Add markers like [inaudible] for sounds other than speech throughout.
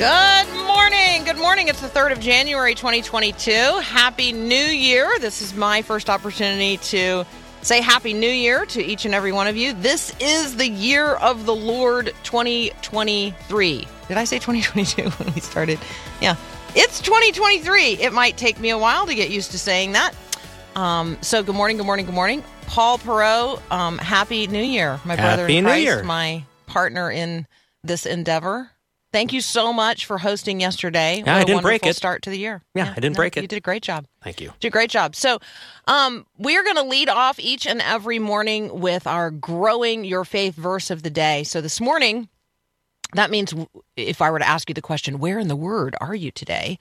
Good morning. Good morning. It's the 3rd of January, 2022. Happy New Year. This is my first opportunity to say Happy New Year to each and every one of you. This is the year of the Lord 2023. Did I say 2022 [laughs] when we started? Yeah. It's 2023. It might take me a while to get used to saying that. Um, so good morning, good morning, good morning. Paul Perot, um, Happy New Year. My brother Happy in Christ, my partner in this endeavor. Thank you so much for hosting yesterday. Yeah, I What a didn't break it. Start to the year. Yeah, I didn't break it. You did a great job. Thank you. Did a great job. So, um, we are going to lead off each and every morning with our growing your faith verse of the day. So this morning, that means if I were to ask you the question, where in the Word are you today?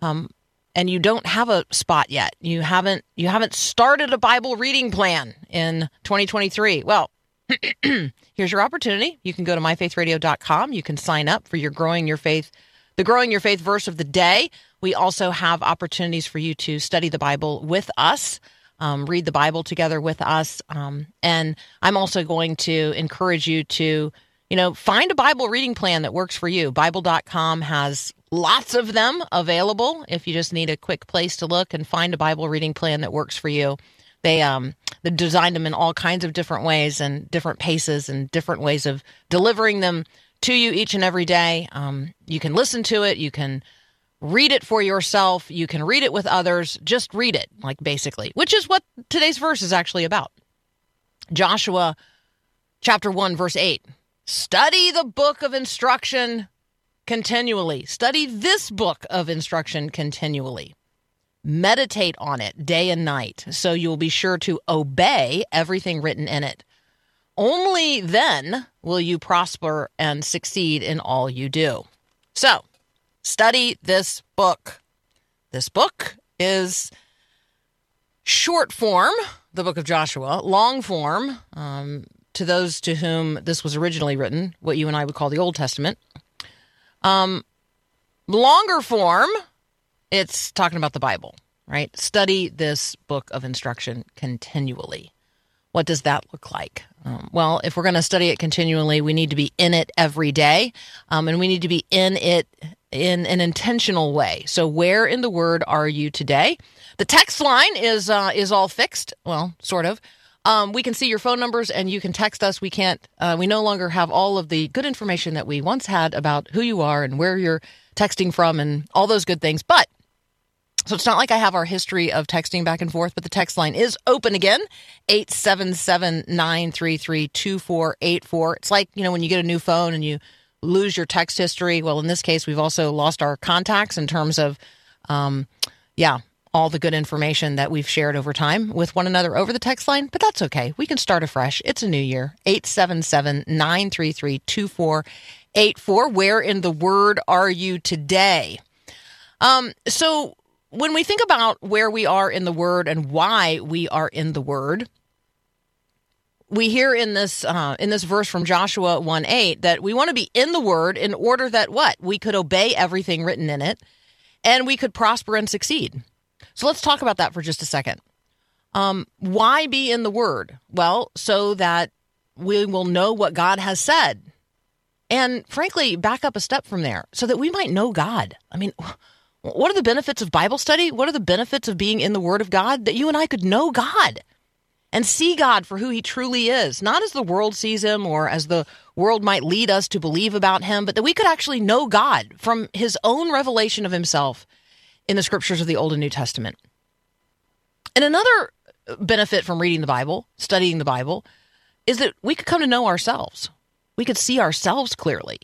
Um, and you don't have a spot yet. You haven't you haven't started a Bible reading plan in 2023. Well, [clears throat] here's your opportunity. You can go to myfaithradio.com. You can sign up for your growing your faith, the growing your faith verse of the day. We also have opportunities for you to study the Bible with us, um, read the Bible together with us. Um, and I'm also going to encourage you to, you know, find a Bible reading plan that works for you. Bible.com has lots of them available if you just need a quick place to look and find a Bible reading plan that works for you. They um they designed them in all kinds of different ways and different paces and different ways of delivering them to you each and every day. Um, you can listen to it. You can read it for yourself. You can read it with others. Just read it, like basically, which is what today's verse is actually about. Joshua chapter 1, verse 8. Study the book of instruction continually. Study this book of instruction continually. Meditate on it day and night so you'll be sure to obey everything written in it. Only then will you prosper and succeed in all you do. So, study this book. This book is short form, the book of Joshua, long form, um, to those to whom this was originally written, what you and I would call the Old Testament. Um, longer form, it's talking about the Bible, right? Study this book of instruction continually. What does that look like? Um, well, if we're going to study it continually, we need to be in it every day, um, and we need to be in it in an intentional way. So, where in the Word are you today? The text line is uh, is all fixed. Well, sort of. Um, we can see your phone numbers, and you can text us. We can't. Uh, we no longer have all of the good information that we once had about who you are and where you're texting from, and all those good things. But so it's not like I have our history of texting back and forth, but the text line is open again 877 933 2484. It's like, you know, when you get a new phone and you lose your text history. Well, in this case, we've also lost our contacts in terms of, um, yeah, all the good information that we've shared over time with one another over the text line, but that's okay. We can start afresh. It's a new year. 877 933 2484. Where in the word are you today? Um, so when we think about where we are in the word and why we are in the word, we hear in this uh, in this verse from Joshua 1 8 that we want to be in the word in order that what? We could obey everything written in it and we could prosper and succeed. So let's talk about that for just a second. Um, why be in the word? Well, so that we will know what God has said. And frankly, back up a step from there so that we might know God. I mean, what are the benefits of Bible study? What are the benefits of being in the Word of God? That you and I could know God and see God for who He truly is, not as the world sees Him or as the world might lead us to believe about Him, but that we could actually know God from His own revelation of Himself in the scriptures of the Old and New Testament. And another benefit from reading the Bible, studying the Bible, is that we could come to know ourselves. We could see ourselves clearly,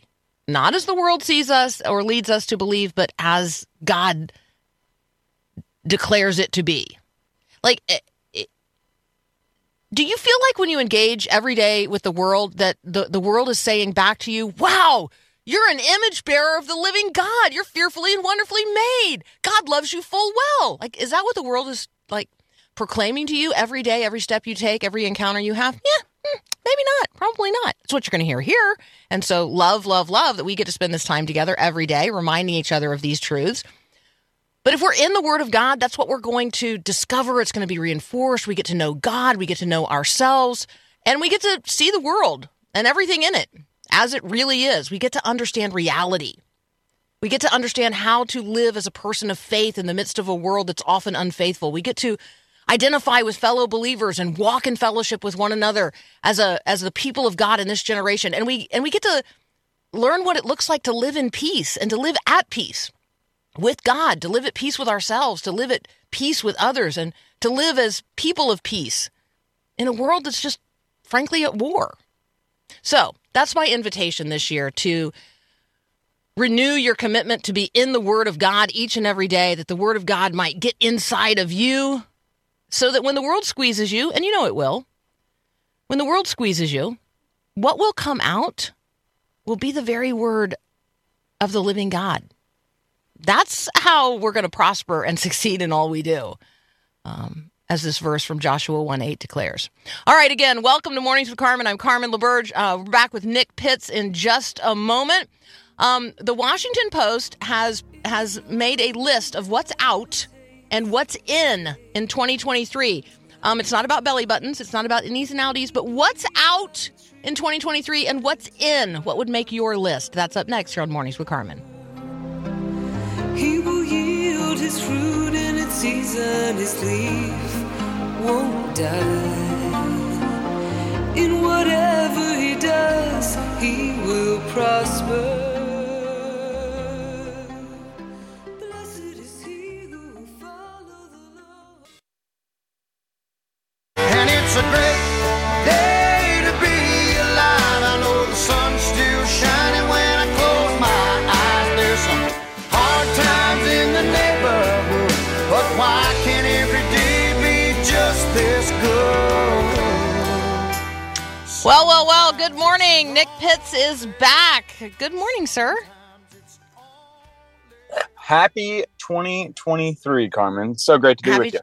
not as the world sees us or leads us to believe, but as God declares it to be. Like, it, do you feel like when you engage every day with the world that the, the world is saying back to you, wow, you're an image bearer of the living God. You're fearfully and wonderfully made. God loves you full well. Like, is that what the world is like proclaiming to you every day, every step you take, every encounter you have? Yeah, maybe not. Probably not. It's what you're going to hear here. And so, love, love, love that we get to spend this time together every day, reminding each other of these truths. But if we're in the Word of God, that's what we're going to discover. It's going to be reinforced. We get to know God, we get to know ourselves, and we get to see the world and everything in it as it really is. We get to understand reality. We get to understand how to live as a person of faith in the midst of a world that's often unfaithful. We get to identify with fellow believers and walk in fellowship with one another as a as the people of God in this generation. And we and we get to learn what it looks like to live in peace and to live at peace with God, to live at peace with ourselves, to live at peace with others, and to live as people of peace in a world that's just frankly at war. So that's my invitation this year to renew your commitment to be in the Word of God each and every day, that the Word of God might get inside of you so that when the world squeezes you, and you know it will, when the world squeezes you, what will come out will be the very Word of the living God that's how we're going to prosper and succeed in all we do. Um, as this verse from Joshua 1 8 declares. All right, again, welcome to Mornings with Carmen. I'm Carmen LaBerge. Uh, we're back with Nick Pitts in just a moment. Um, the Washington Post has has made a list of what's out and what's in in 2023. Um, it's not about belly buttons, it's not about innies and outies, but what's out in 2023 and what's in? What would make your list? That's up next here on Mornings with Carmen. He will yield his fruit in its season, his leaf won't die. In whatever he does, he will prosper. Well, well, well, good morning. Nick Pitts is back. Good morning, sir. Happy 2023, Carmen. So great to be Happy, with you.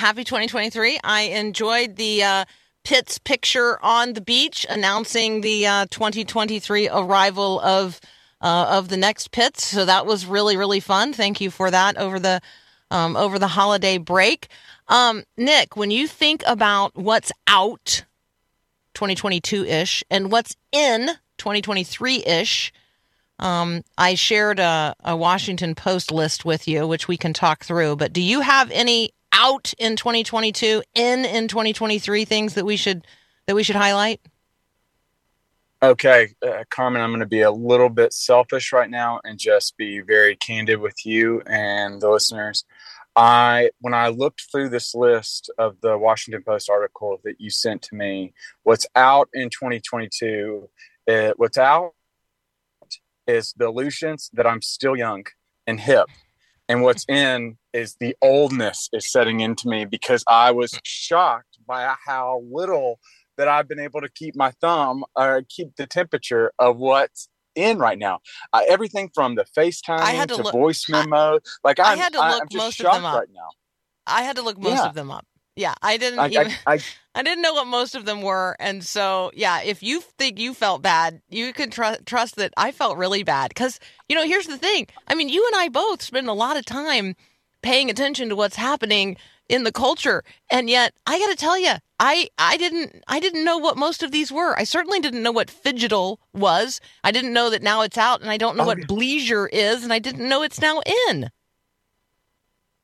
Happy 2023. I enjoyed the uh, Pitts picture on the beach announcing the uh, 2023 arrival of uh, of the next Pitts. So that was really, really fun. Thank you for that over the um, over the holiday break. Um, Nick, when you think about what's out 2022 ish and what's in 2023 ish, um, I shared a, a Washington Post list with you, which we can talk through. But do you have any out in 2022, in in 2023 things that we should that we should highlight? Okay, uh, Carmen, I'm going to be a little bit selfish right now and just be very candid with you and the listeners. I when I looked through this list of the Washington Post article that you sent to me, what's out in 2022, uh, what's out is the illusions that I'm still young and hip. And what's in is the oldness is setting into me because I was shocked by how little that I've been able to keep my thumb or keep the temperature of what's in right now. Uh, everything from the FaceTime to to, look- voice memo. like I I'm, had to look I'm just most of them up. right now. I had to look most Yeah. of them up. Yeah, I didn't I, even. I, I, [laughs] I didn't know what most of them were, and so yeah, if you think you felt bad, you can tr- trust that I felt really bad because you know here's the thing. I mean, you and I both spend a lot of time paying attention to what's happening in the culture, and yet I got to tell you, I I didn't I didn't know what most of these were. I certainly didn't know what fidgetal was. I didn't know that now it's out, and I don't know Oh, what yeah. bleisure is, and I didn't know it's now in.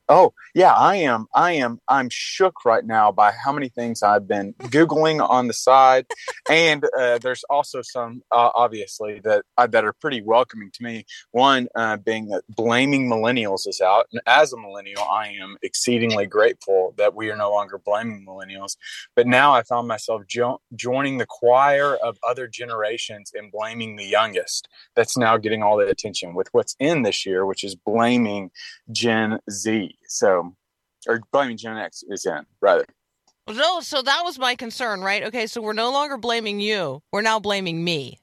Oh yeah, I am. I am. I'm shook right now by how many things I've been [laughs] googling on the side, and uh, there's also some uh, obviously that uh, that are pretty welcoming to me. One uh, being that blaming millennials is out, and as a millennial, I am exceedingly grateful that we are no longer blaming millennials. But now I found myself jo- joining the choir of other generations and blaming the youngest. That's now getting all the attention with what's in this year, which is blaming Gen Z. So or blaming Gen X is in rather. No, so that was my concern, right? Okay, so we're no longer blaming you. We're now blaming me.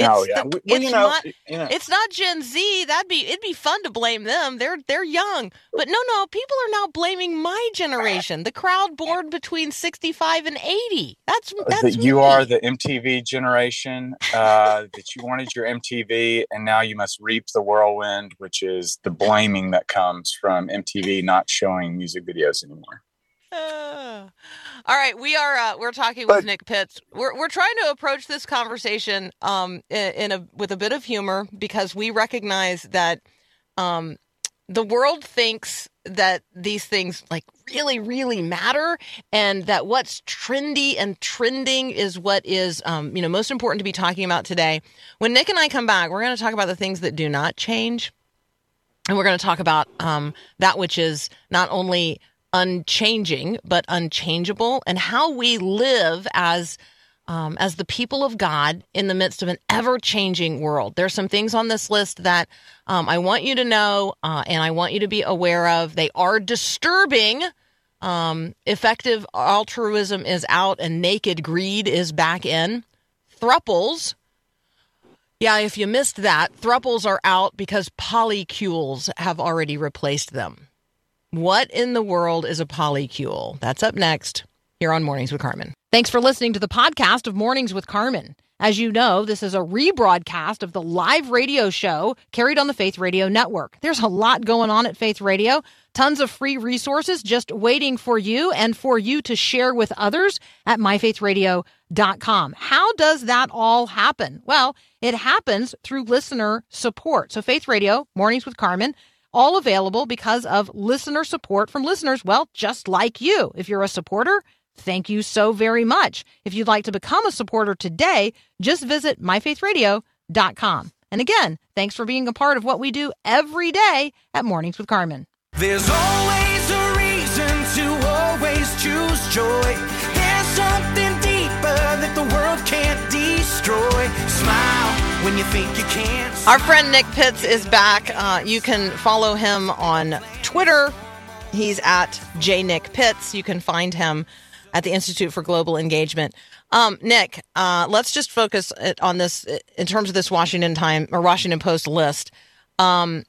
Oh It's yeah, the- well, it's you know, not you know, it's not Gen Z. That'd be it'd be fun to blame them. They're they're young. But no, no, people are now blaming my generation, the crowd born between 65 and 80. That's that's that you me. are the MTV generation, uh, that you wanted your MTV, and now you must reap the whirlwind, which is the blaming that comes from MTV not showing music videos anymore. [laughs] All right, we are uh, we're talking But- with Nick Pitts. We're we're trying to approach this conversation um in, in a with a bit of humor because we recognize that um the world thinks that these things like really really matter and that what's trendy and trending is what is um you know most important to be talking about today. When Nick and I come back, we're going to talk about the things that do not change. And we're going to talk about um, that which is not only unchanging but unchangeable, and how we live as um, as the people of God in the midst of an ever changing world. There's some things on this list that um, I want you to know, uh, and I want you to be aware of. They are disturbing. Um, effective altruism is out, and naked greed is back in. Thruples yeah, if you missed that, thruples are out because polycules have already replaced them. What in the world is a polycule? That's up next here on Mornings with Carmen. Thanks for listening to the podcast of Mornings with Carmen. As you know, this is a rebroadcast of the live radio show carried on the Faith Radio Network. There's a lot going on at Faith Radio, tons of free resources just waiting for you and for you to share with others at myfaithradio.com. How does that all happen? Well, it happens through listener support. So, Faith Radio, Mornings with Carmen, all available because of listener support from listeners, well, just like you. If you're a supporter, thank you so very much. If you'd like to become a supporter today, just visit myfaithradio.com. And again, thanks for being a part of what we do every day at Mornings with Carmen. There's always a reason to always choose joy. There's something deeper that the world can't destroy. Smile when you think you can't. Our friend Nick Pitts is back. Uh, you can follow him on Twitter. He's at jnickpitts. You can find him at the Institute for Global Engagement. Um, Nick, uh, let's just focus on this in terms of this Washington Time or Washington Post list. Um,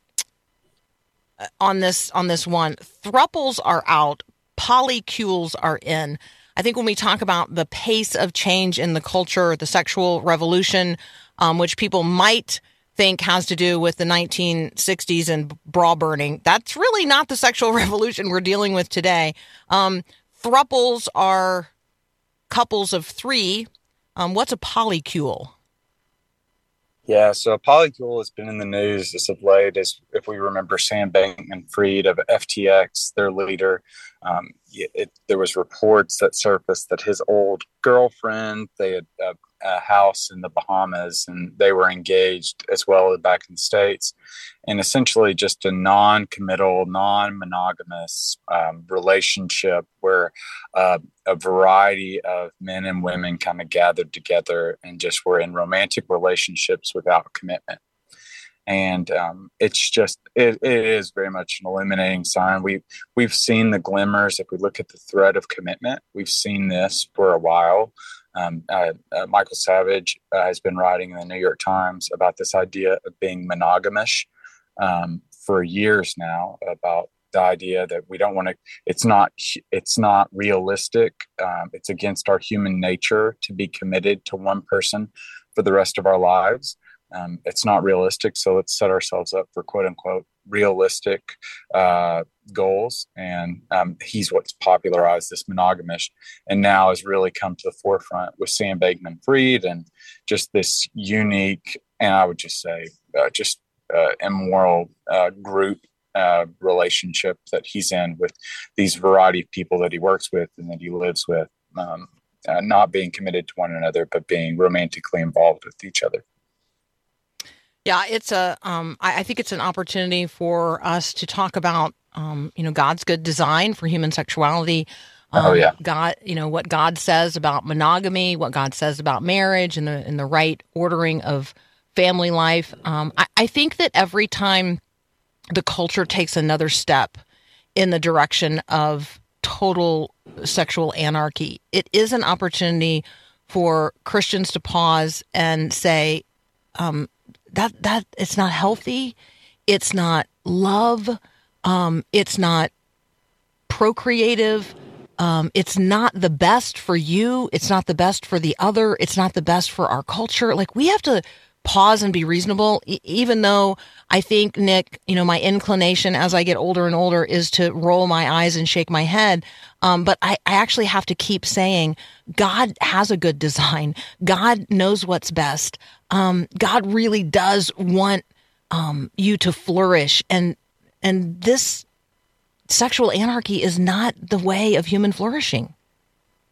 on this on this one, thruples are out, polycules are in. I think when we talk about the pace of change in the culture, the sexual revolution, um, which people might think has to do with the 1960s and bra burning, that's really not the sexual [laughs] revolution we're dealing with today. Um, thruples are couples of three. Um, what's a polycule? Yeah, so a Polycule has been in the news as of late, as if we remember Sam Bankman Fried of FTX, their leader. Um, it, it, there was reports that surfaced that his old girlfriend, they had a, a house in the Bahamas, and they were engaged as well back in the states, and essentially just a non-committal, non-monogamous um, relationship where uh, a variety of men and women kind of gathered together and just were in romantic relationships without commitment. And um, it's just it, it is very much an illuminating sign. We we've seen the glimmers. If we look at the thread of commitment, we've seen this for a while. Um, uh, uh, Michael Savage uh, has been writing in the New York Times about this idea of being monogamish um, for years now. About the idea that we don't want to it's not it's not realistic um, it's against our human nature to be committed to one person for the rest of our lives um, it's not realistic so let's set ourselves up for quote unquote realistic uh, goals and um, he's what's popularized this monogamish and now has really come to the forefront with sam bankman fried and just this unique and i would just say uh, just uh, immoral uh, group uh, relationship that he's in with these variety of people that he works with and that he lives with, um, uh, not being committed to one another, but being romantically involved with each other. Yeah, it's a. Um, I, I think it's an opportunity for us to talk about, um, you know, God's good design for human sexuality. Um, Oh, yeah. God, you know what God says about monogamy, what God says about marriage, and the and the right ordering of family life. Um, I, I think that every time the culture takes another step in the direction of total sexual anarchy. It is an opportunity for Christians to pause and say, um, that that it's not healthy, it's not love, um, it's not procreative. Um, it's not the best for you. It's not the best for the other. It's not the best for our culture. Like we have to pause and be reasonable, even though I think, Nick, you know, my inclination as I get older and older is to roll my eyes and shake my head. Um, but I, I actually have to keep saying, God has a good design. God knows what's best. Um, God really does want um, you to flourish. And, and this sexual anarchy is not the way of human flourishing.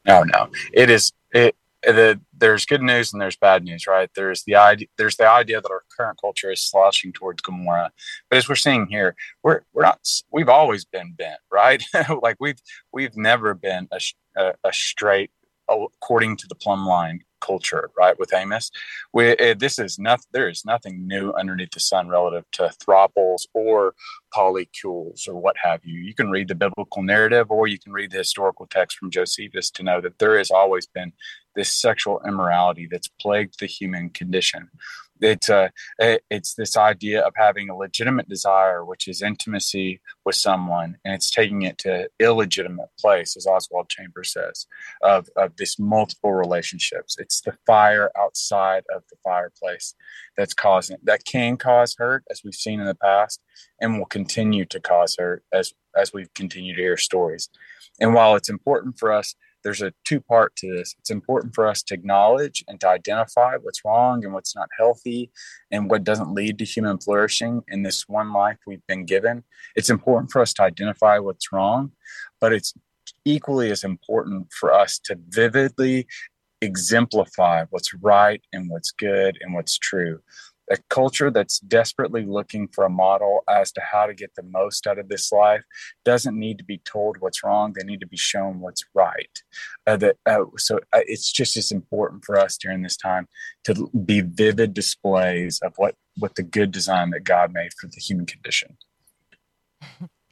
No, no, it is. It the there's good news and there's bad news, right? There's the idea there's the idea that our current culture is slouching towards Gomorrah, but as we're seeing here, we're we're not. We've always been bent, right? [laughs] like we've we've never been a, a, a straight according to the plumb line culture, right? With Amos, we, uh, this is nothing. There is nothing new underneath the sun relative to throuples or polycules or what have you. You can read the biblical narrative, or you can read the historical text from Josephus to know that there has always been this sexual immorality that's plagued the human condition. It's uh, it's this idea of having a legitimate desire, which is intimacy with someone, and it's taking it to illegitimate place, as Oswald Chambers says, of of this multiple relationships. It's the fire outside of the fireplace that's causing that can cause hurt, as we've seen in the past, and will continue to cause hurt as as we continue to hear stories. And while it's important for us there's a two part to this. It's important for us to acknowledge and to identify what's wrong and what's not healthy and what doesn't lead to human flourishing in this one life we've been given. It's important for us to identify what's wrong, but it's equally as important for us to vividly exemplify what's right and what's good and what's true. A culture that's desperately looking for a model as to how to get the most out of this life doesn't need to be told what's wrong. They need to be shown what's right. Uh, that uh, so uh, it's just as important for us during this time to be vivid displays of what what the good design that God made for the human condition. [laughs]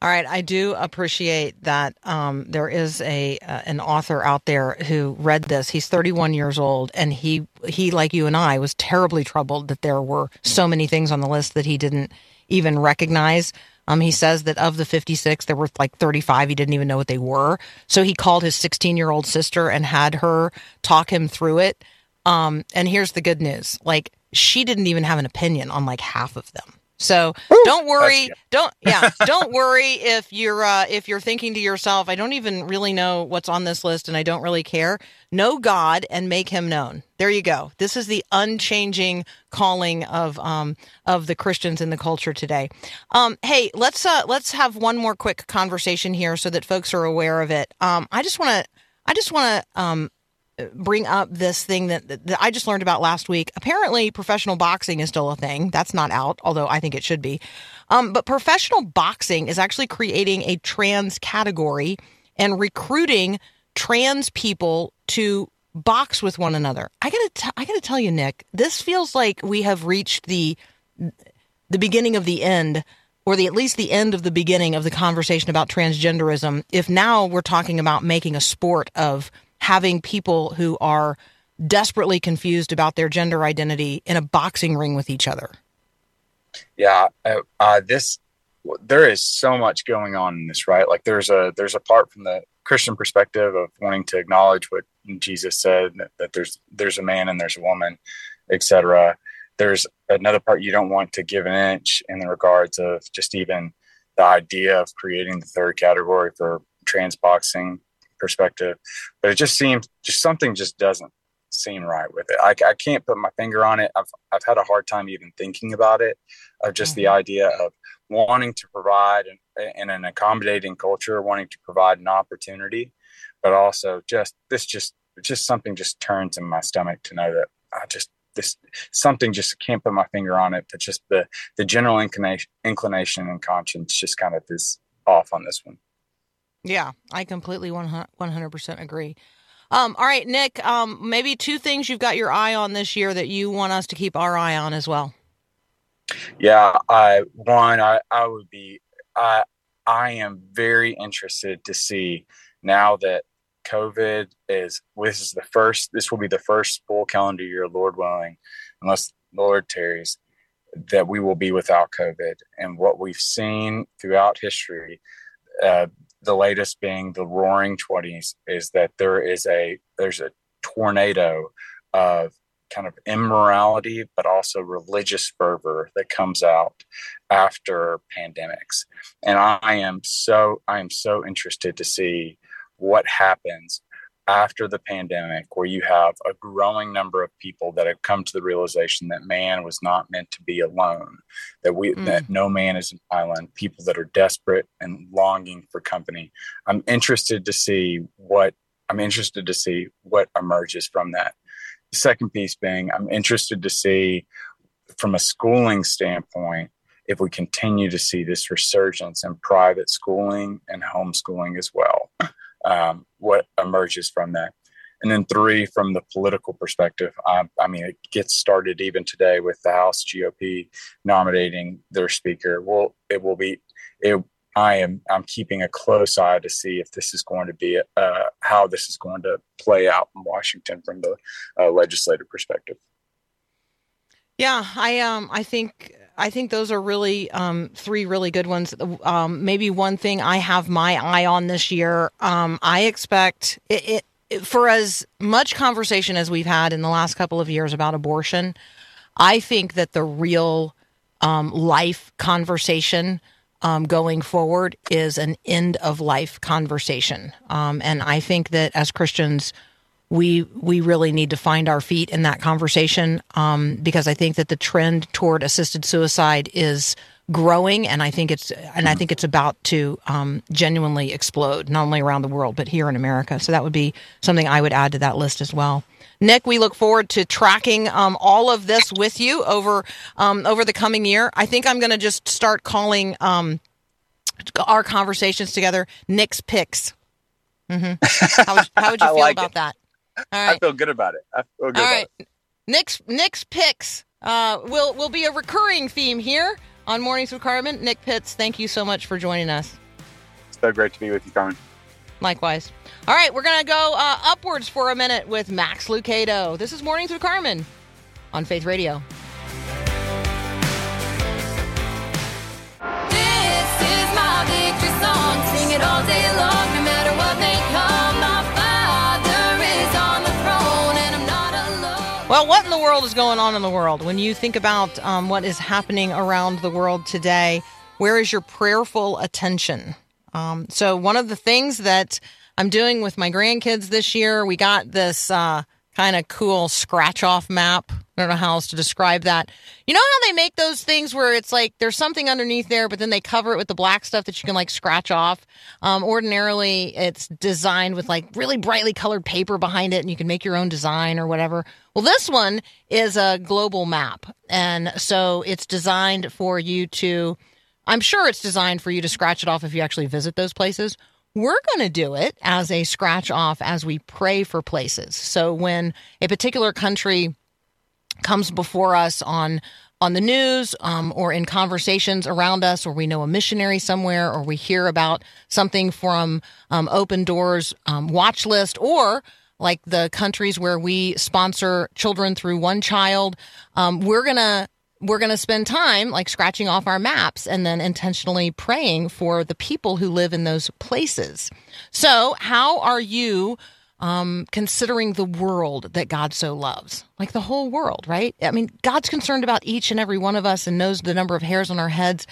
All right, I do appreciate that um, there is a uh, an author out there who read this. He's 31 years old, and he he like you and I was terribly troubled that there were so many things on the list that he didn't even recognize. Um, he says that of the 56, there were like 35 he didn't even know what they were. So he called his 16 year old sister and had her talk him through it. Um, and here's the good news: like she didn't even have an opinion on like half of them. So don't worry, don't [laughs] yeah, don't worry if you're uh, if you're thinking to yourself, I don't even really know what's on this list, and I don't really care. Know God and make Him known. There you go. This is the unchanging calling of um of the Christians in the culture today. Um, hey, let's uh let's have one more quick conversation here so that folks are aware of it. Um, I just want to I just want to um bring up this thing that, that, I just learned about last week. Apparently, professional boxing is still a thing. That's not out, although I think it should be. Um, but professional boxing is actually creating a trans category and recruiting trans people to box with one another. I gotta, t- I gotta tell you, Nick, this feels like we have reached the the beginning of the end or the at least the end of the beginning of the conversation about transgenderism if now we're talking about making a sport of having people who are desperately confused about their gender identity in a boxing ring with each other. Yeah uh, uh, this there is so much going on in this right? Like there's a there's a part from the christian perspective of wanting to acknowledge what jesus said that, that there's there's a man and there's a woman etc there's another part you don't want to give an inch in the regards of just even the idea of creating the third category for trans boxing perspective but it just seems just something just doesn't seem right with it. I, I can't put my finger on it. I've, I've had a hard time even thinking about it of just the mm-hmm. idea of wanting to provide in, in an accommodating culture, wanting to provide an opportunity, but also just this just just something just turns in my stomach to know that I just this something just can't put my finger on it, but just the the general inclination inclination and conscience just kind of is off on this one. Yeah i completely 100% agree um, all right nick um, maybe two things you've got your eye on this year that you want us to keep our eye on as well Yeah, I one I I would be I I am very interested to see now that COVID is this is the first this will be the first full calendar year, Lord willing, unless Lord tarries, that we will be without COVID. And what we've seen throughout history, uh, the latest being the Roaring Twenties, is that there is a there's a tornado of kind of immorality, but also religious fervor that comes out after pandemics. And I am so I am so interested to see what happens after the pandemic where you have a growing number of people that have come to the realization that man was not meant to be alone that we Mm. that no man is an island people that are desperate and longing for company. I'm interested to see what i'm interested to see what emerges from that. The second piece being i'm interested to see from a schooling standpoint if we continue to see this resurgence in private schooling and homeschooling as well um, what emerges from that. And then three, from the political perspective, um, I mean, it gets started even today with the House GOP nominating their speaker. Well, it will be. It, I am. I'm keeping a close eye to see if this is going to be uh, how this is going to play out in Washington from the uh, legislative perspective. Yeah, I um I think I think those are really um three really good ones. Um maybe one thing I have my eye on this year, um I expect it, it, for as much conversation as we've had in the last couple of years about abortion, I think that the real um, life conversation um, going forward is an end of life conversation. Um, and I think that as Christians, we we really need to find our feet in that conversation um, because I think that the trend toward assisted suicide is growing, and I think it's and I think it's about to um, genuinely explode, not only around the world but here in America. So that would be something I would add to that list as well. Nick, we look forward to tracking um, all of this with you over um, over the coming year. I think I'm going to just start calling um, our conversations together Nick's picks. hmm How, would, how would you [laughs] feel like about it. that? All I feel good about it. I feel good all about right. it. Nick's Nick's picks uh, will will be a recurring theme here on Mornings with Carmen. Nick Pitts, thank you so much for joining us. So great to be with you, Carmen. Likewise. All right, we're going to go uh, upwards for a minute with Max Lucado. This is Mornings with Carmen on Faith Radio. This is my victory song. Sing it all day long, Well, what in the world is going on in the world? When you think about um, what is happening around the world today, where is your prayerful attention? Um, so, one of the things that I'm doing with my grandkids this year, we got this uh, kind of cool scratch off map. I don't know how else to describe that. You know how they make those things where it's like there's something underneath there, but then they cover it with the black stuff that you can like scratch off? Um, ordinarily, it's designed with like really brightly colored paper behind it, and you can make your own design or whatever. Well, this one is a global map. And so it's designed for you to, I'm sure it's designed for you to scratch it off if you actually visit those places. We're going to do it as a scratch off as we pray for places. So when a particular country comes before us on on the news um, or in conversations around us, or we know a missionary somewhere, or we hear about something from um, Open Doors um, watch list, or like the countries where we sponsor children through One Child, um, we're gonna we're gonna spend time like scratching off our maps and then intentionally praying for the people who live in those places. So, how are you? Um, considering the world that God so loves, like the whole world, right? I mean, God's concerned about each and every one of us and knows the number of hairs on our heads,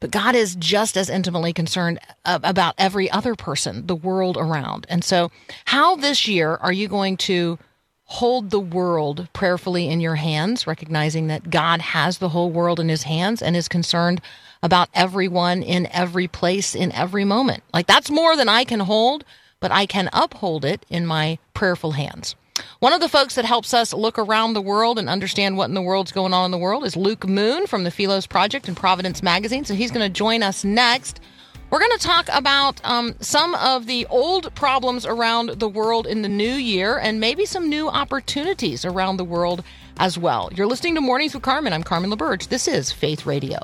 but God is just as intimately concerned about every other person, the world around. And so, how this year are you going to hold the world prayerfully in your hands, recognizing that God has the whole world in his hands and is concerned about everyone in every place in every moment? Like, that's more than I can hold but I can uphold it in my prayerful hands. One of the folks that helps us look around the world and understand what in the world's going on in the world is Luke Moon from the Philos Project and Providence Magazine. So he's going to join us next. We're going to talk about um, some of the old problems around the world in the new year and maybe some new opportunities around the world as well. You're listening to Mornings with Carmen. I'm Carmen LaBerge. This is Faith Radio.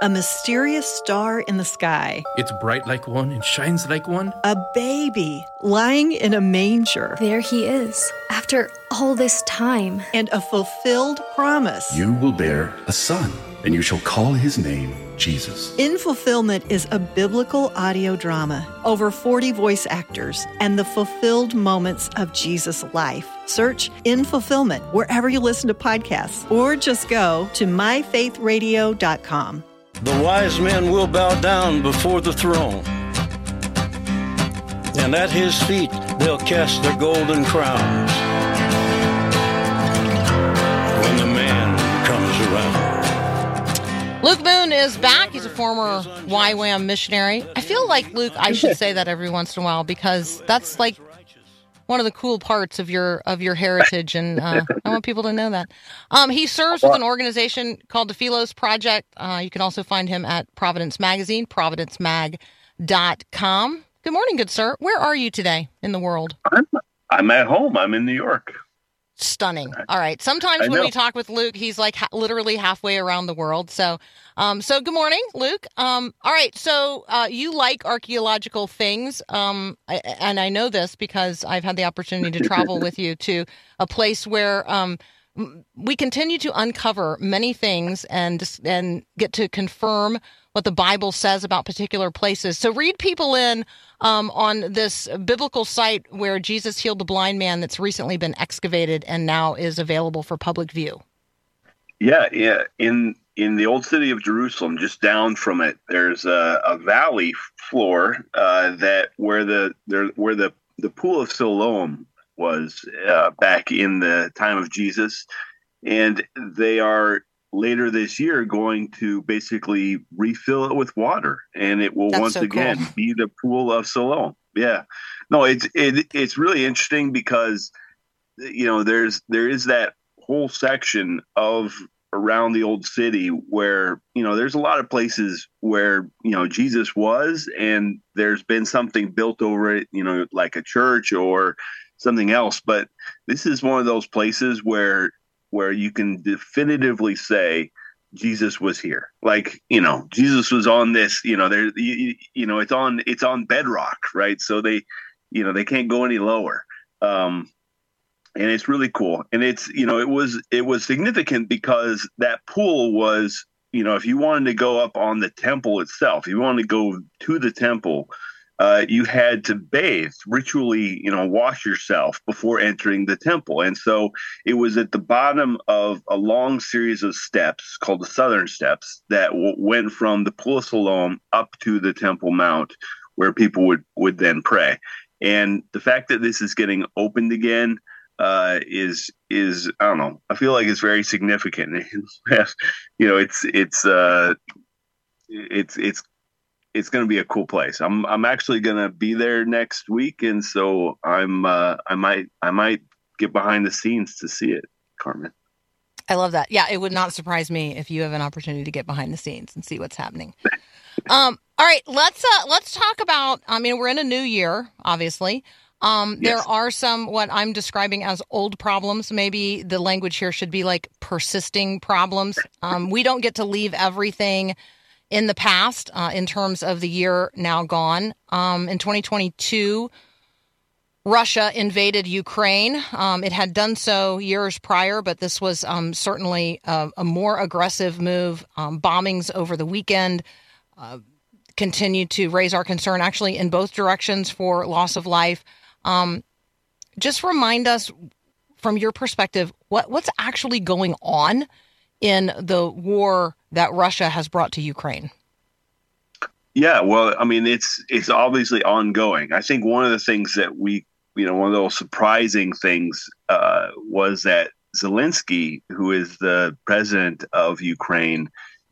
A mysterious star in the sky. It's bright like one and shines like one. A baby lying in a manger. There he is, after all this time. And a fulfilled promise. You will bear a son, and you shall call his name Jesus. In Fulfillment is a biblical audio drama, over 40 voice actors, and the fulfilled moments of Jesus' life. Search In Fulfillment wherever you listen to podcasts, or just go to myfaithradio.com. The wise men will bow down before the throne, and at his feet they'll cast their golden crowns when the man comes around. Luke Moon is back. He's a former YWAM missionary. I feel like Luke. I should [laughs] say that every once in a while because that's like one of the cool parts of your of your heritage, and uh, I want people to know that. Um, he serves with an organization called the Philos Project. Uh, you can also find him at Providence Magazine, providencemag.com. Good morning, good sir. Where are you today in the world? I'm, I'm at home. I'm in New York. Stunning. All right. Sometimes when we talk with Luke, he's like ha- literally halfway around the world. So, um, so good morning, Luke. Um, all right. So, uh, you like archaeological things, um, I, and I know this because I've had the opportunity to travel [laughs] with you to a place where um, we continue to uncover many things and and get to confirm what the Bible says about particular places. So, read people in um, on this biblical site where Jesus healed the blind man that's recently been excavated and now is available for public view. Yeah, yeah. In in the old city of Jerusalem, just down from it, there's a, a valley floor uh, that where the there where the the pool of Siloam was uh, back in the time of Jesus, and they are later this year going to basically refill it with water, and it will That's once so again cool. be the pool of Siloam. Yeah, no, it's it, it's really interesting because you know there's there is that whole section of around the old city where you know there's a lot of places where you know Jesus was and there's been something built over it you know like a church or something else but this is one of those places where where you can definitively say Jesus was here. Like you know Jesus was on this you know there you, you know it's on it's on bedrock right? So they you know they can't go any lower. Um and it's really cool. And it's you know it was it was significant because that pool was you know if you wanted to go up on the temple itself if you wanted to go to the temple uh, you had to bathe ritually you know wash yourself before entering the temple and so it was at the bottom of a long series of steps called the southern steps that w- went from the pool of siloam up to the temple mount where people would would then pray and the fact that this is getting opened again uh, is is I don't know. I feel like it's very significant. [laughs] you know, it's it's uh, it's it's it's going to be a cool place. I'm I'm actually going to be there next week, and so I'm uh, I might I might get behind the scenes to see it, Carmen. I love that. Yeah, it would not surprise me if you have an opportunity to get behind the scenes and see what's happening. [laughs] Um, all right, let's uh, let's talk about. I mean, we're in a new year, obviously. Um, There are some what I'm describing as old problems. Maybe the language here should be like persisting problems. Um, we don't get to leave everything in the past uh, in terms of the year now gone. Um, in 2022, Russia invaded Ukraine. Um, it had done so years prior, but this was um, certainly a, a more aggressive move. Um, bombings over the weekend uh, continue to raise our concern, actually, in both directions for loss of life. Um, just remind us, from your perspective, what, what's actually going on in the war that Russia has brought to Ukraine? Yeah, well, I mean, it's it's obviously ongoing. I think one of the things that we, you know, one of those surprising things uh, was that Zelensky, who is the president of Ukraine,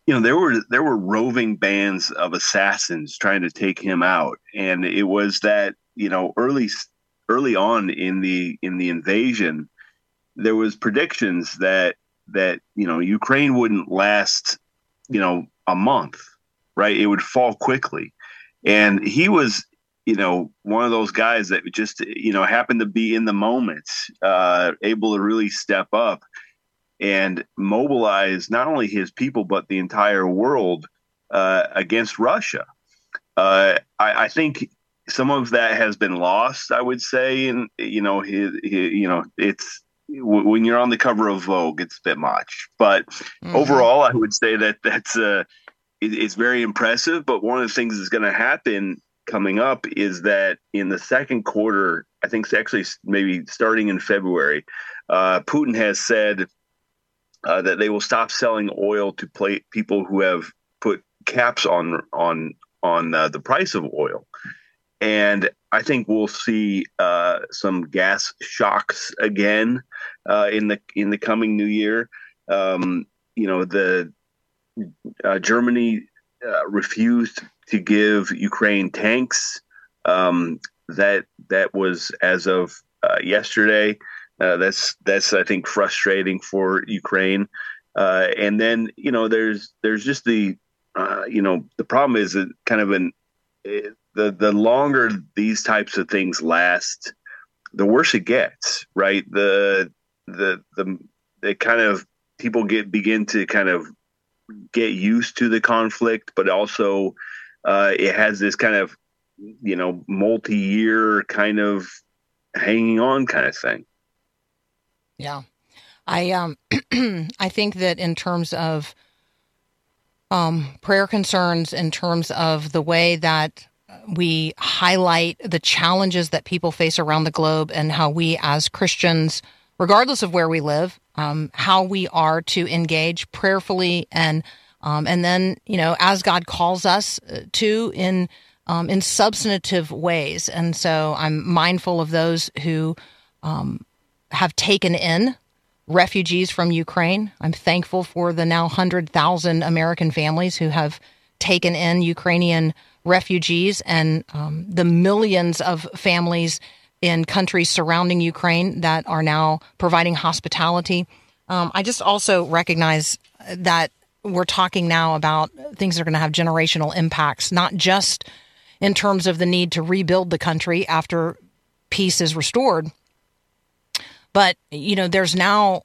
you know, there were there were roving bands of assassins trying to take him out, and it was that you know early early on in the in the invasion, there was predictions that that you know Ukraine wouldn't last, you know, a month right? It would fall quickly. And he was, you know, one of those guys that just, you know, happened to be in the moment, uh, able to really step up and mobilize not only his people, but the entire world uh, against Russia. Uh, I, I think some of that has been lost. I would say, and you know, he, he, you know, it's w- when you're on the cover of Vogue, it's a bit much. But overall, I would say that that's uh, it, it's very impressive. But one of the things that's going to happen coming up is that in the second quarter, I think it's actually maybe starting in February, uh, Putin has said uh, that they will stop selling oil to play people who have put caps on on on uh, the price of oil, and I think we'll see uh, some gas shocks again uh, in the in the coming new year. Um, you know, the uh, Germany uh, refused to give Ukraine tanks. Um, that that was as of uh, yesterday. Uh, that's that's I think frustrating for Ukraine. And then you know there's there's just the you know the problem is kind of an eh, the the longer these types of things last, the worse it gets. Right the the the they kind of people get begin to kind of get used to the conflict, but also uh, it has this kind of you know multi-year kind of hanging on kind of thing. Yeah. I um [clears throat] I think that in terms of um prayer concerns in terms of the way that we highlight the challenges that people face around the globe and how we as Christians regardless of where we live um how we are to engage prayerfully and um and then you know as God calls us uh, to in um, in substantive ways and so I'm mindful of those who um, have taken in refugees from Ukraine. I'm thankful for the now 100,000 American families who have taken in Ukrainian refugees and um, the millions of families in countries surrounding Ukraine that are now providing hospitality. Um, I just also recognize that we're talking now about things that are going to have generational impacts, not just in terms of the need to rebuild the country after peace is restored, but you know there's now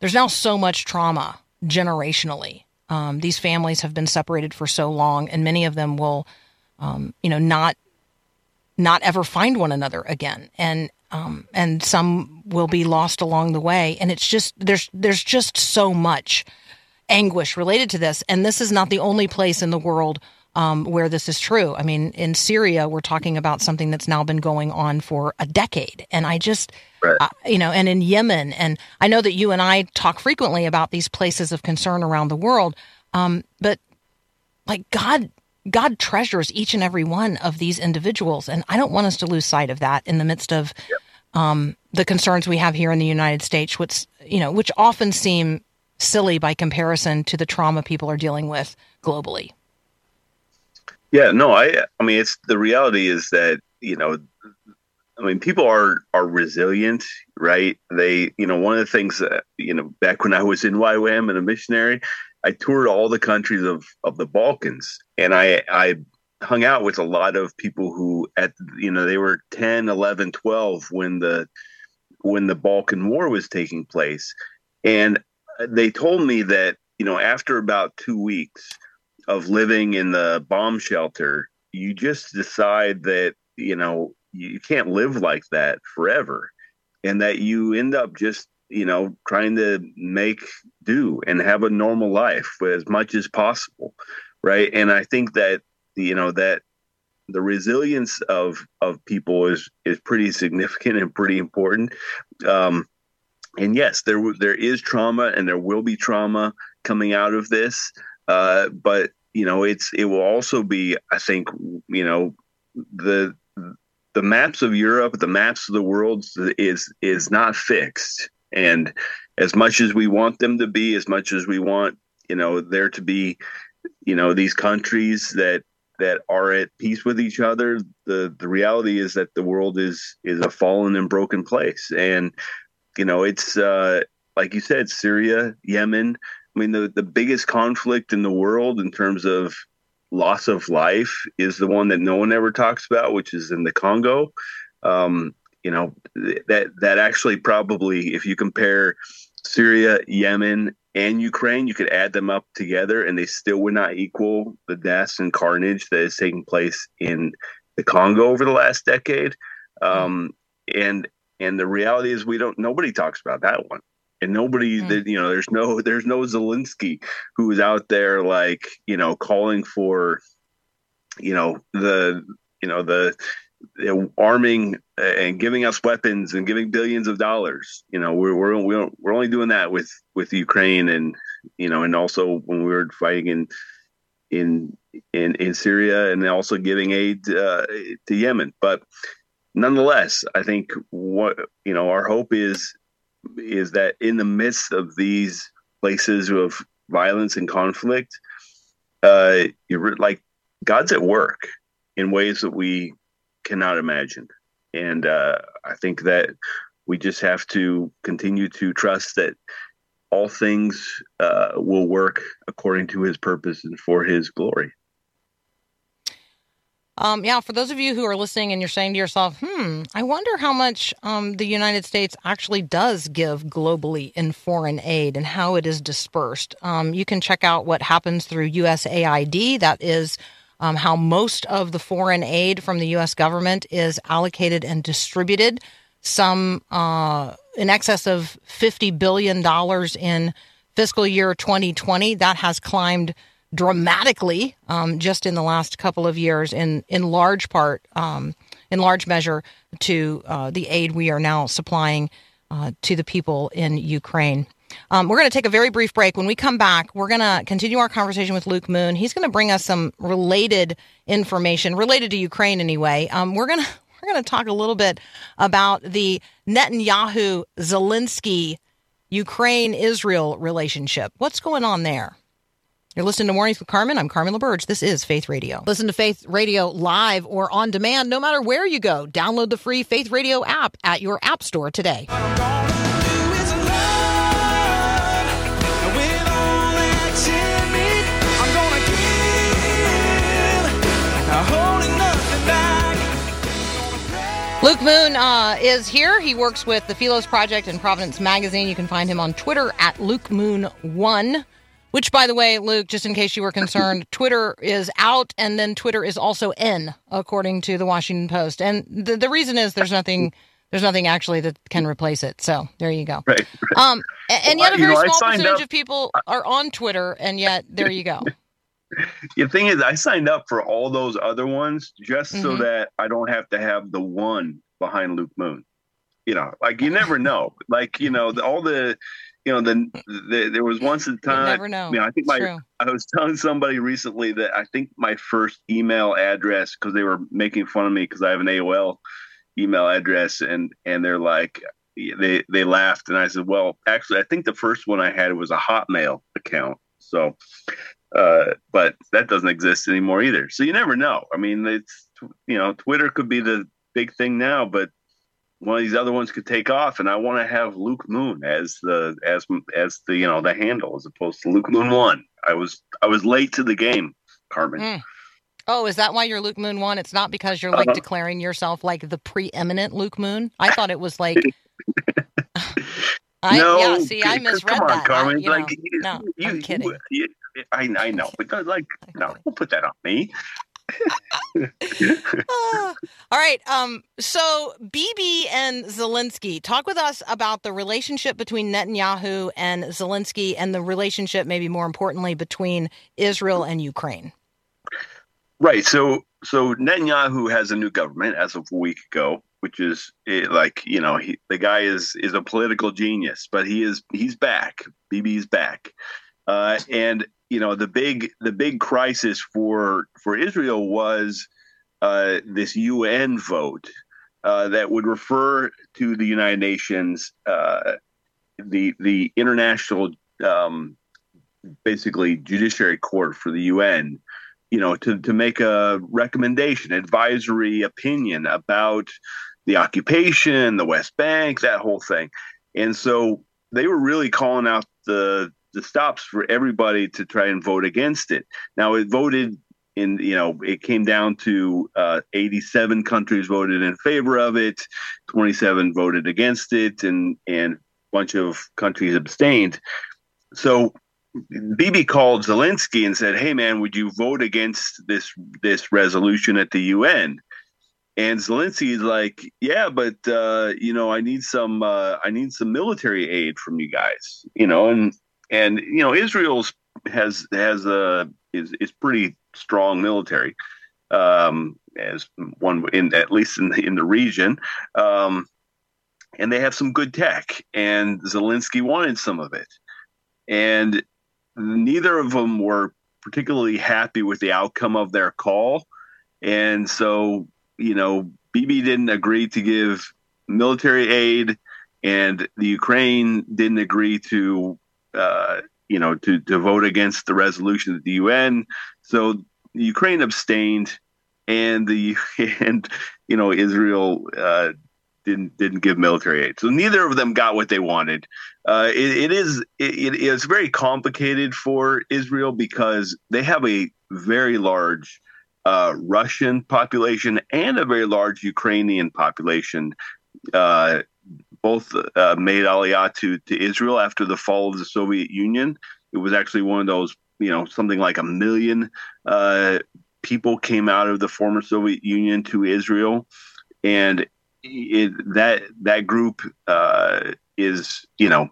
there's now so much trauma generationally um, these families have been separated for so long and many of them will um, you know not not ever find one another again. And um, and some will be lost along the way. And it's just there's there's just so much anguish related to this. And this is not the only place in the world um, where this is true. I mean, in Syria, we're talking about something that's now been going on for a decade. And I just, uh, you know, and in Yemen, and I know that you and I talk frequently about these places of concern around the world. Um, but like God, God treasures each and every one of these individuals. And I don't want us to lose sight of that in the midst of um, the concerns we have here in the United States, which, you know, which often seem silly by comparison to the trauma people are dealing with globally. Yeah, no, I I mean it's the reality is that, you know, I mean people are are resilient, right? They, you know, one of the things that, you know, back when I was in YWAM and a missionary, I toured all the countries of of the Balkans and I I hung out with a lot of people who at you know, they were 10, 11, 12 when the when the Balkan War was taking place. And they told me that, you know, after about 2 weeks of living in the bomb shelter, you just decide that, you know, you can't live like that forever and that you end up just, you know, trying to make do and have a normal life as much as possible. Right. And I think that, you know, that the resilience of of people is is pretty significant and pretty important. Um, and yes, there there is trauma and there will be trauma coming out of this. Uh, but you know, it's it will also be, I think, you know, the the maps of Europe, the maps of the world is is not fixed. And as much as we want them to be, as much as we want, you know, there to be, you know, these countries that that are at peace with each other, the the reality is that the world is is a fallen and broken place. And you know, it's uh like you said, Syria, Yemen, I mean, the, the biggest conflict in the world in terms of loss of life is the one that no one ever talks about, which is in the Congo. Um, you know, that that actually probably, if you compare Syria, Yemen, and Ukraine, you could add them up together, and they still would not equal the deaths and carnage that is taking place in the Congo over the last decade. Um, and and the reality is, we don't. Nobody talks about that one, and nobody. that you know, there's no there's no Zelensky who is out there like you know calling for, you know the you know the the arming and giving us weapons and giving billions of dollars. You know, we're we're we're we're only doing that with with Ukraine and you know, and also when we were fighting in in in in Syria and also giving aid uh, to Yemen. But nonetheless, I think what you know our hope is is that in the midst of these places of violence and conflict, uh, you're like God's at work in ways that we cannot imagine. And uh, I think that we just have to continue to trust that all things uh, will work according to his purpose and for his glory. Um, yeah, for those of you who are listening and you're saying to yourself, hmm, I wonder how much um, the United States actually does give globally in foreign aid and how it is dispersed. Um, you can check out what happens through USAID. That is um, how most of the foreign aid from the U.S. government is allocated and distributed. Some uh, in excess of $50 billion in fiscal year 2020. That has climbed dramatically um, just in the last couple of years, in, in large part, um, in large measure, to uh, the aid we are now supplying uh, to the people in Ukraine. Um, we're going to take a very brief break. When we come back, we're going to continue our conversation with Luke Moon. He's going to bring us some related information, related to Ukraine anyway. Um, we're going [laughs] to we're going to talk a little bit about the Netanyahu Zelensky Ukraine Israel relationship. What's going on there? You're listening to Mornings with Carmen. I'm Carmen LaBerge. This is Faith Radio. Listen to Faith Radio live or on demand no matter where you go. Download the free Faith Radio app at your app store today. Luke Moon uh, is here. He works with the Philos Project and Providence Magazine. You can find him on Twitter at Luke Moon One. Which, by the way, Luke, just in case you were concerned, [laughs] Twitter is out, and then Twitter is also in, according to the Washington Post. And the, the reason is there's nothing there's nothing actually that can replace it. So there you go. Right. Um, and, Well, yet a you very know, small percentage up- of people are on Twitter, and yet there you go. [laughs] The thing is, I signed up for all those other ones just so Mhm. that I don't have to have the one behind Luke Moon. You know, like you never know. Like you know, the, all the, you know, the, the there was once a time. never know. You know, I think my true. I was telling somebody recently that I think my first email address because they were making fun of me because I have an AOL email address and and they're like they they laughed and I said, well, actually, I think the first one I had was a Hotmail account. So, uh, but that doesn't exist anymore either. So you never know. I mean, it's you know, Twitter could be the big thing now, but one of these other ones could take off, and I want to have Luke Moon as the as as the you know the handle as opposed to Luke Moon one. I was I was late to the game, Carmen. Mm. Oh, is that why you're Luke Moon one? It's not because you're like Uh-huh. declaring yourself like the preeminent Luke Moon. I thought it was like. [laughs] I, no, yeah, see, I misread come on, that. I- Carmen. you like, know, you- no, you, I'm kidding. you- I, I know, but uh, like, no, don't put that on me. [laughs] Ah. All right. Um. So, Bibi and Zelensky, talk with us about the relationship between Netanyahu and Zelensky, and the relationship, maybe more importantly, between Israel and Ukraine. Right. So, so Netanyahu has a new government as of a week ago, which is eh, like you know he, the guy is is a political genius, but he is he's back. Bibi's back, uh, and you know the big the big crisis for for Israel was uh, this UN vote uh, that would refer to the United Nations, uh, the the international um, basically judiciary court for the UN you know, to, to make a recommendation, advisory opinion about the occupation, the West Bank, that whole thing. And so they were really calling out the the stops for everybody to try and vote against it. Now it voted in, you know, it came down to uh, 87 countries voted in favor of it, 27 voted against it, and and a bunch of countries abstained. so Bibi called Zelensky and said, "Hey, man, would you vote against this this resolution at the UN?" And Zelensky is like, "Yeah, but uh, you know, I need some uh, I need some military aid from you guys, you know." And and you know, Israel's has has a is is pretty strong military, um, as one in at least in the, in the region. Um, and they have some good tech, and Zelensky wanted some of it, and neither of them were particularly happy with the outcome of their call, and so you know, Bibi didn't agree to give military aid, and the Ukraine didn't agree to, uh, you know, to, to vote against the resolution at the UN. So Ukraine abstained, and the [laughs] and you know Israel uh, didn't didn't give military aid. So neither of them got what they wanted. Uh, it, it is it, it is very complicated for Israel because they have a very large uh, Russian population and a very large Ukrainian population. Uh, both uh, made aliyah to, to Israel after the fall of the Soviet Union. It was actually one of those, you know, something like a million uh, people came out of the former Soviet Union to Israel, and it, that that group uh, is, you know,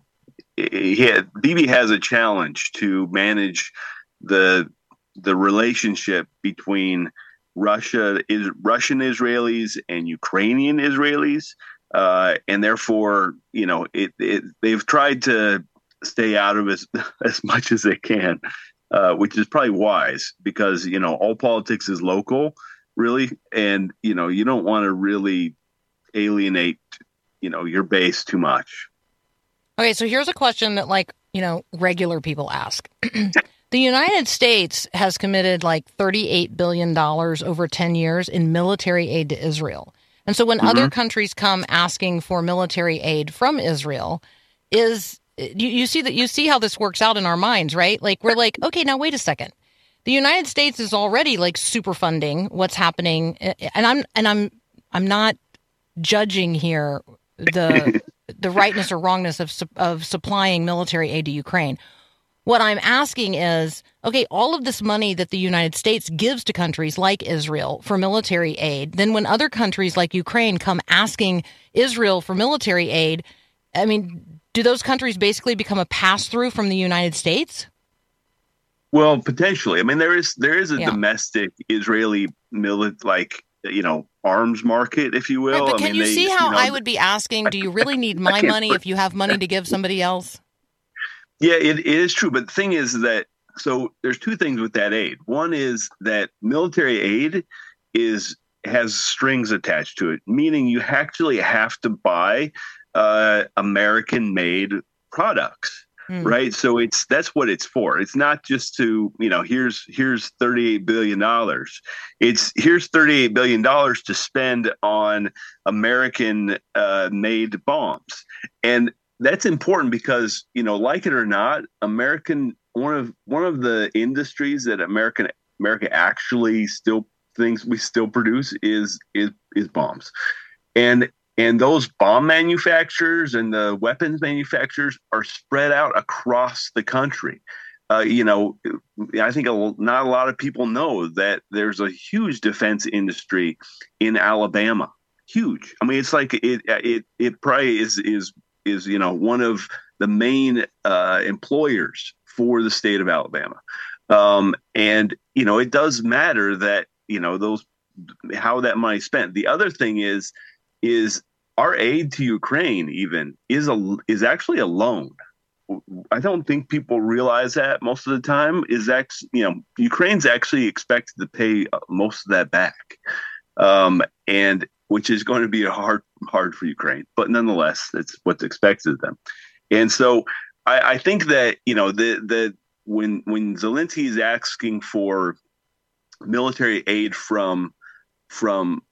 had, Bibi has a challenge to manage the the relationship between Russia is Russian Israelis and Ukrainian Israelis, uh, and therefore, you know, it, it, they've tried to stay out of as [laughs] as much as they can, uh, which is probably wise because you know all politics is local, really, and you know you don't want to really alienate you know your base too much. Okay, so here's a question that like, you know, regular people ask. [clears throat] the United States has committed like 38 billion dollars over 10 years in military aid to Israel. And so when Mhm. other countries come asking for military aid from Israel, is you, you see that you see how this works out in our minds, right? Like we're like, okay, now wait a second. The United States is already like super funding what's happening and I'm and I'm I'm not judging here the [laughs] the rightness or wrongness of of supplying military aid to Ukraine. What I'm asking is, okay, all of this money that the United States gives to countries like Israel for military aid, then when other countries like Ukraine come asking Israel for military aid, I mean, do those countries basically become a pass through from the United States? Well, potentially. I mean, there is there is a Yeah. domestic Israeli milit like you know arms market, if you will. Right, but I can mean, you they- see how know, I would be asking, do you really need my money if you have money to give somebody else? Yeah, it, it is true. But the thing is that so there's two things with that aid. One is that military aid is has strings attached to it, meaning you actually have to buy uh, American made products. Hmm. Right. So it's that's what it's for. It's not just to, you know, here's here's 38 billion dollars. It's here's 38 billion dollars to spend on American uh, made bombs. And that's important because, you know, like it or not, American one of one of the industries that American America actually still thinks we still produce is is is bombs. And and those bomb manufacturers and the weapons manufacturers are spread out across the country. Uh, you know, I think a, not a lot of people know that there's a huge defense industry in Alabama. Huge. I mean, it's like it it it probably is is is you know one of the main uh, employers for the state of Alabama. Um, and you know, it does matter that you know those how that money spent. The other thing is is our aid to Ukraine even is a is actually a loan. I don't think people realize that most of the time is actually you know Ukraine's actually expected to pay most of that back, um, and which is going to be hard hard for Ukraine, but nonetheless, it's what's expected of them. And so I, I think that you know the the when when Zelensky is asking for military aid from from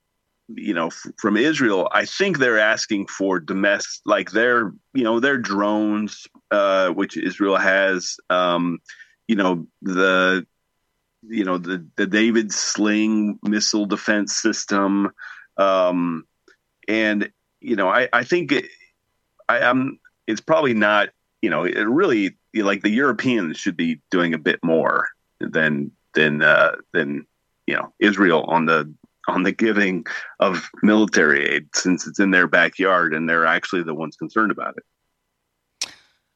you know f- from Israel, I think they're asking for domestic like their you know their drones, uh, which Israel has, um, you know the you know the the David's Sling missile defense system, um, and you know I I think it, I am it's probably not you know it really like the Europeans should be doing a bit more than than uh, than you know Israel on the on the giving of military aid since it's in their backyard and they're actually the ones concerned about it.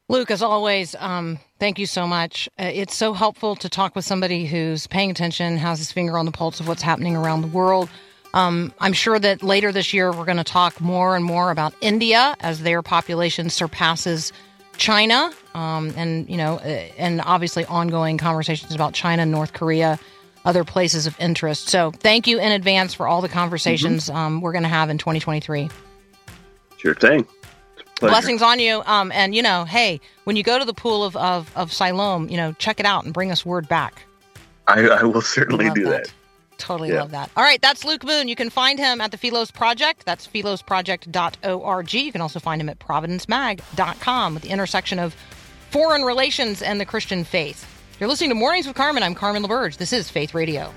Luke, as always, um, thank you so much. Uh, it's so helpful to talk with somebody who's paying attention, has his finger on the pulse of what's happening around the world. Um, I'm sure that later this year we're going to talk more and more about India as their population surpasses China, um, and you know, uh, and obviously ongoing conversations about China, North Korea, other places of interest. So, thank you in advance for all the conversations um, we're going to have in 2023. Sure thing. Blessings on you. Um, and you know, hey, when you go to the pool of, of, of Siloam, you know, check it out and bring us word back. I, I will certainly do that. that. Totally Yeah. love that. All right, that's Luke Moon. You can find him at the Philos Project. That's philosproject.org. You can also find him at providencemag.com with the intersection of foreign relations and the Christian faith. You're listening to Mornings with Carmen. I'm Carmen LaBerge. This is Faith Radio.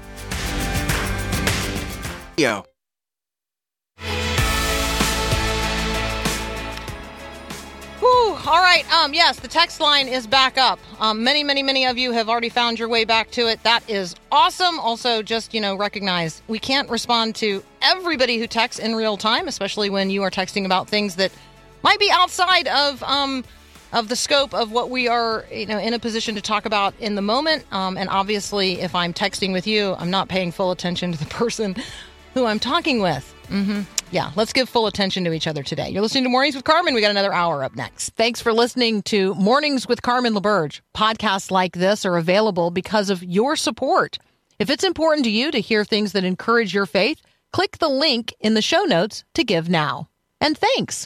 Yo. Whew. All right. Um, yes, the text line is back up. Um, many, many, many of you have already found your way back to it. That is awesome. Also, just you know, recognize we can't respond to everybody who texts in real time, especially when you are texting about things that might be outside of um, of the scope of what we are, you know, in a position to talk about in the moment. Um, and obviously, if I'm texting with you, I'm not paying full attention to the [laughs] person who I'm talking with. hmm Yeah, let's give full attention to each other today. You're listening to Mornings with Carmen. We got another hour up next. Thanks for listening to Mornings with Carmen LaBerge. Podcasts like this are available because of your support. If it's important to you to hear things that encourage your faith, click the link in the show notes to give now. And thanks.